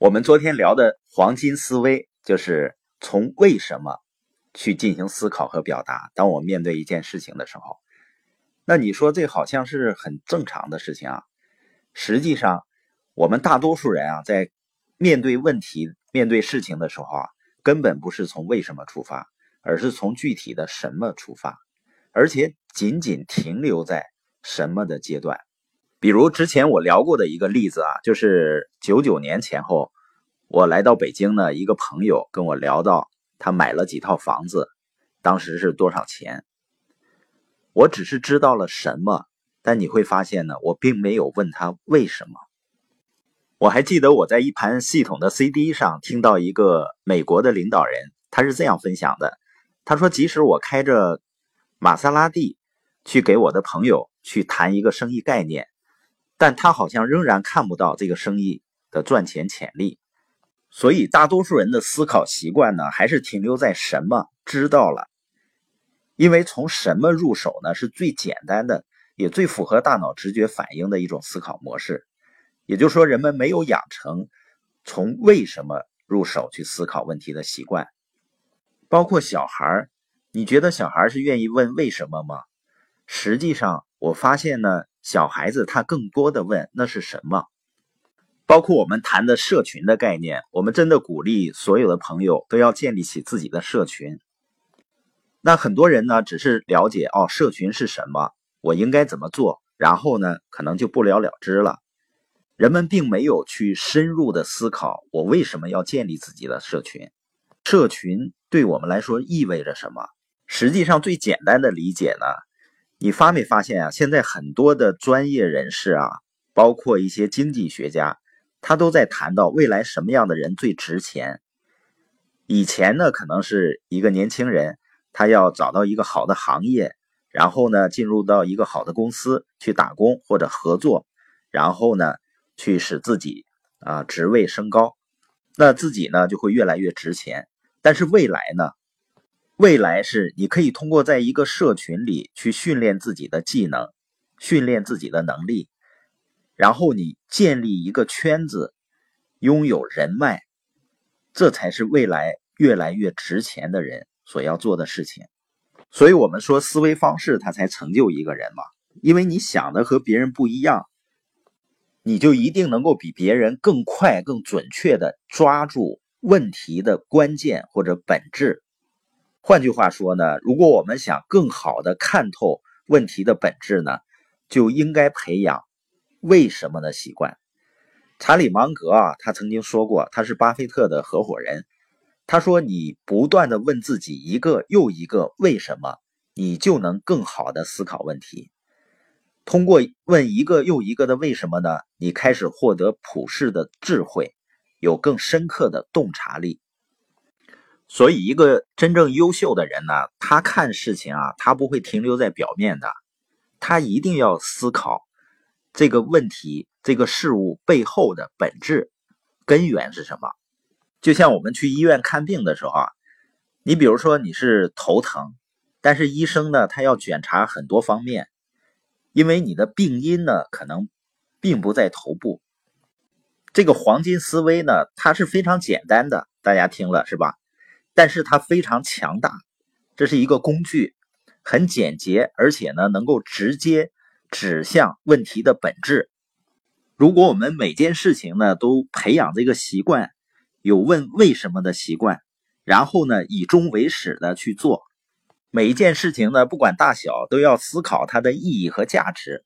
我们昨天聊的黄金思维，就是从为什么去进行思考和表达。当我面对一件事情的时候，那你说这好像是很正常的事情啊。实际上，我们大多数人啊，在面对问题、面对事情的时候啊，根本不是从为什么出发，而是从具体的什么出发，而且仅仅停留在什么的阶段。比如之前我聊过的一个例子啊，就是九九年前后，我来到北京呢，一个朋友跟我聊到他买了几套房子，当时是多少钱。我只是知道了什么，但你会发现呢，我并没有问他为什么。我还记得我在一盘系统的 CD 上听到一个美国的领导人，他是这样分享的：他说，即使我开着玛莎拉蒂去给我的朋友去谈一个生意概念。但他好像仍然看不到这个生意的赚钱潜力，所以大多数人的思考习惯呢，还是停留在什么知道了，因为从什么入手呢，是最简单的，也最符合大脑直觉反应的一种思考模式。也就是说，人们没有养成从为什么入手去思考问题的习惯。包括小孩你觉得小孩是愿意问为什么吗？实际上，我发现呢。小孩子他更多的问那是什么？包括我们谈的社群的概念，我们真的鼓励所有的朋友都要建立起自己的社群。那很多人呢，只是了解哦，社群是什么，我应该怎么做，然后呢，可能就不了了之了。人们并没有去深入的思考，我为什么要建立自己的社群？社群对我们来说意味着什么？实际上，最简单的理解呢？你发没发现啊？现在很多的专业人士啊，包括一些经济学家，他都在谈到未来什么样的人最值钱。以前呢，可能是一个年轻人，他要找到一个好的行业，然后呢，进入到一个好的公司去打工或者合作，然后呢，去使自己啊职位升高，那自己呢就会越来越值钱。但是未来呢？未来是你可以通过在一个社群里去训练自己的技能，训练自己的能力，然后你建立一个圈子，拥有人脉，这才是未来越来越值钱的人所要做的事情。所以，我们说思维方式它才成就一个人嘛，因为你想的和别人不一样，你就一定能够比别人更快、更准确的抓住问题的关键或者本质。换句话说呢，如果我们想更好的看透问题的本质呢，就应该培养为什么的习惯。查理芒格啊，他曾经说过，他是巴菲特的合伙人。他说：“你不断的问自己一个又一个为什么，你就能更好的思考问题。通过问一个又一个的为什么呢，你开始获得普世的智慧，有更深刻的洞察力。”所以，一个真正优秀的人呢，他看事情啊，他不会停留在表面的，他一定要思考这个问题、这个事物背后的本质、根源是什么。就像我们去医院看病的时候啊，你比如说你是头疼，但是医生呢，他要检查很多方面，因为你的病因呢，可能并不在头部。这个黄金思维呢，它是非常简单的，大家听了是吧？但是它非常强大，这是一个工具，很简洁，而且呢能够直接指向问题的本质。如果我们每件事情呢都培养这个习惯，有问为什么的习惯，然后呢以终为始的去做每一件事情呢，不管大小，都要思考它的意义和价值。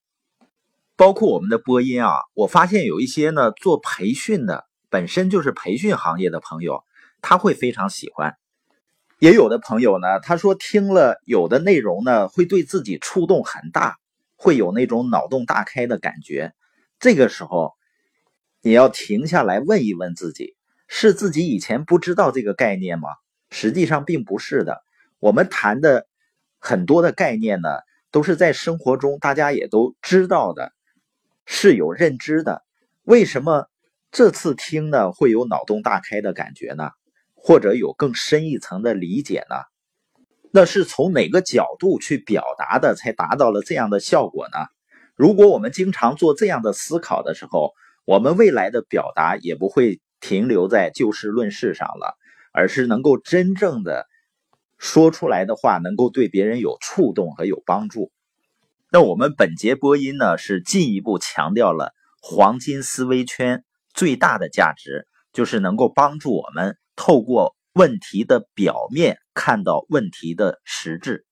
包括我们的播音啊，我发现有一些呢做培训的，本身就是培训行业的朋友，他会非常喜欢。也有的朋友呢，他说听了有的内容呢，会对自己触动很大，会有那种脑洞大开的感觉。这个时候，你要停下来问一问自己：是自己以前不知道这个概念吗？实际上并不是的。我们谈的很多的概念呢，都是在生活中大家也都知道的，是有认知的。为什么这次听呢会有脑洞大开的感觉呢？或者有更深一层的理解呢？那是从哪个角度去表达的，才达到了这样的效果呢？如果我们经常做这样的思考的时候，我们未来的表达也不会停。留在就事论事上了，而是能够真正的说出来的话，能够对别人有触动和有帮助。那我们本节播音呢，是进一步强调了黄金思维圈最大的价值，就是能够帮助我们透过问题的表面看到问题的实质。